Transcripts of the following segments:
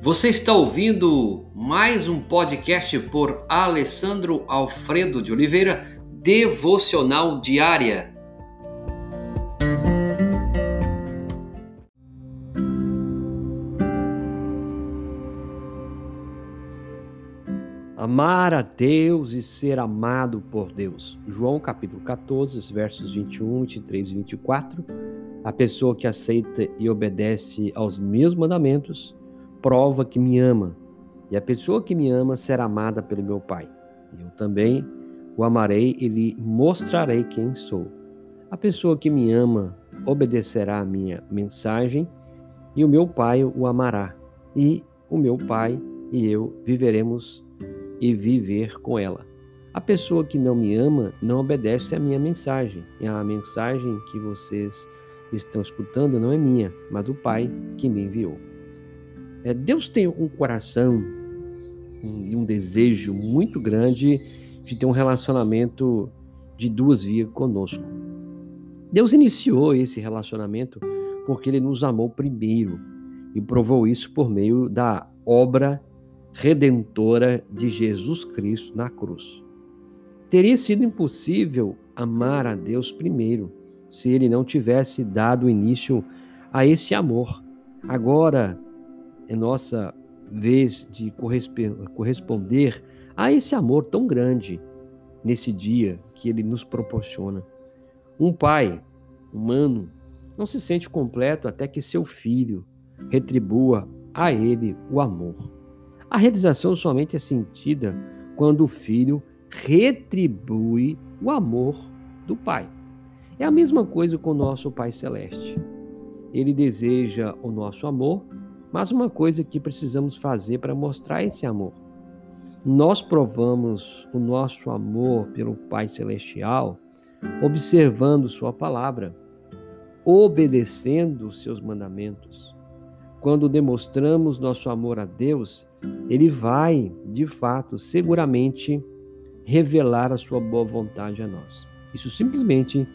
Você está ouvindo mais um podcast por Alessandro Alfredo de Oliveira, Devocional Diária. Amar a Deus e ser amado por Deus. João capítulo 14, versos 21, 23 e 24. A pessoa que aceita e obedece aos meus mandamentos prova que me ama, e a pessoa que me ama será amada pelo meu Pai. Eu também o amarei e lhe mostrarei quem sou. A pessoa que me ama obedecerá a minha mensagem, e o meu Pai o amará, e o meu Pai e eu viveremos e viver com ela. A pessoa que não me ama não obedece à minha mensagem. E a mensagem que vocês estão escutando não é minha, mas do Pai que me enviou. É, Deus tem um coração e um, um desejo muito grande de ter um relacionamento de duas vias conosco. Deus iniciou esse relacionamento porque ele nos amou primeiro e provou isso por meio da obra redentora de Jesus Cristo na cruz. Teria sido impossível amar a Deus primeiro se ele não tivesse dado início a esse amor. Agora é nossa vez de corresponder a esse amor tão grande nesse dia que ele nos proporciona. Um pai humano não se sente completo até que seu filho retribua a ele o amor. A realização somente é sentida quando o filho retribui o amor do pai. É a mesma coisa com o nosso Pai Celeste. Ele deseja o nosso amor, mas uma coisa que precisamos fazer para mostrar esse amor. Nós provamos o nosso amor pelo Pai Celestial observando Sua palavra, obedecendo os seus mandamentos. Quando demonstramos nosso amor a Deus, ele vai, de fato, seguramente revelar a sua boa vontade a nós. Isso simplesmente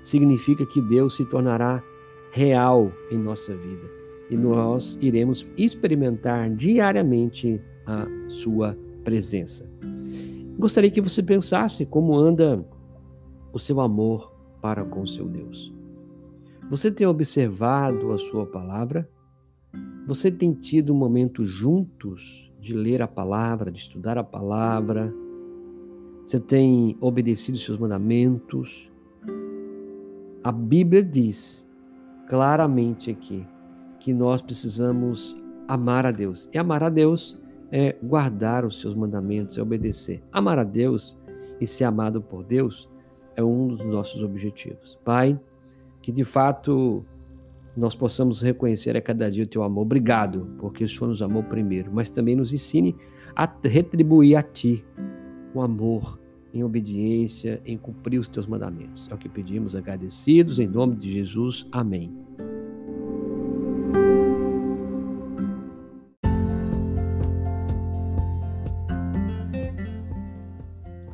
significa que Deus se tornará real em nossa vida e nós iremos experimentar diariamente a sua presença. Gostaria que você pensasse como anda o seu amor para com seu Deus. Você tem observado a sua palavra? Você tem tido momentos juntos de ler a palavra, de estudar a palavra? Você tem obedecido seus mandamentos? A Bíblia diz claramente aqui que nós precisamos amar a Deus. E amar a Deus é guardar os seus mandamentos, é obedecer. Amar a Deus e ser amado por Deus é um dos nossos objetivos. Pai, que de fato nós possamos reconhecer a cada dia o teu amor. Obrigado, porque o Senhor nos amou primeiro, mas também nos ensine a retribuir a ti o amor em obediência, em cumprir os teus mandamentos. É o que pedimos agradecidos em nome de Jesus. Amém.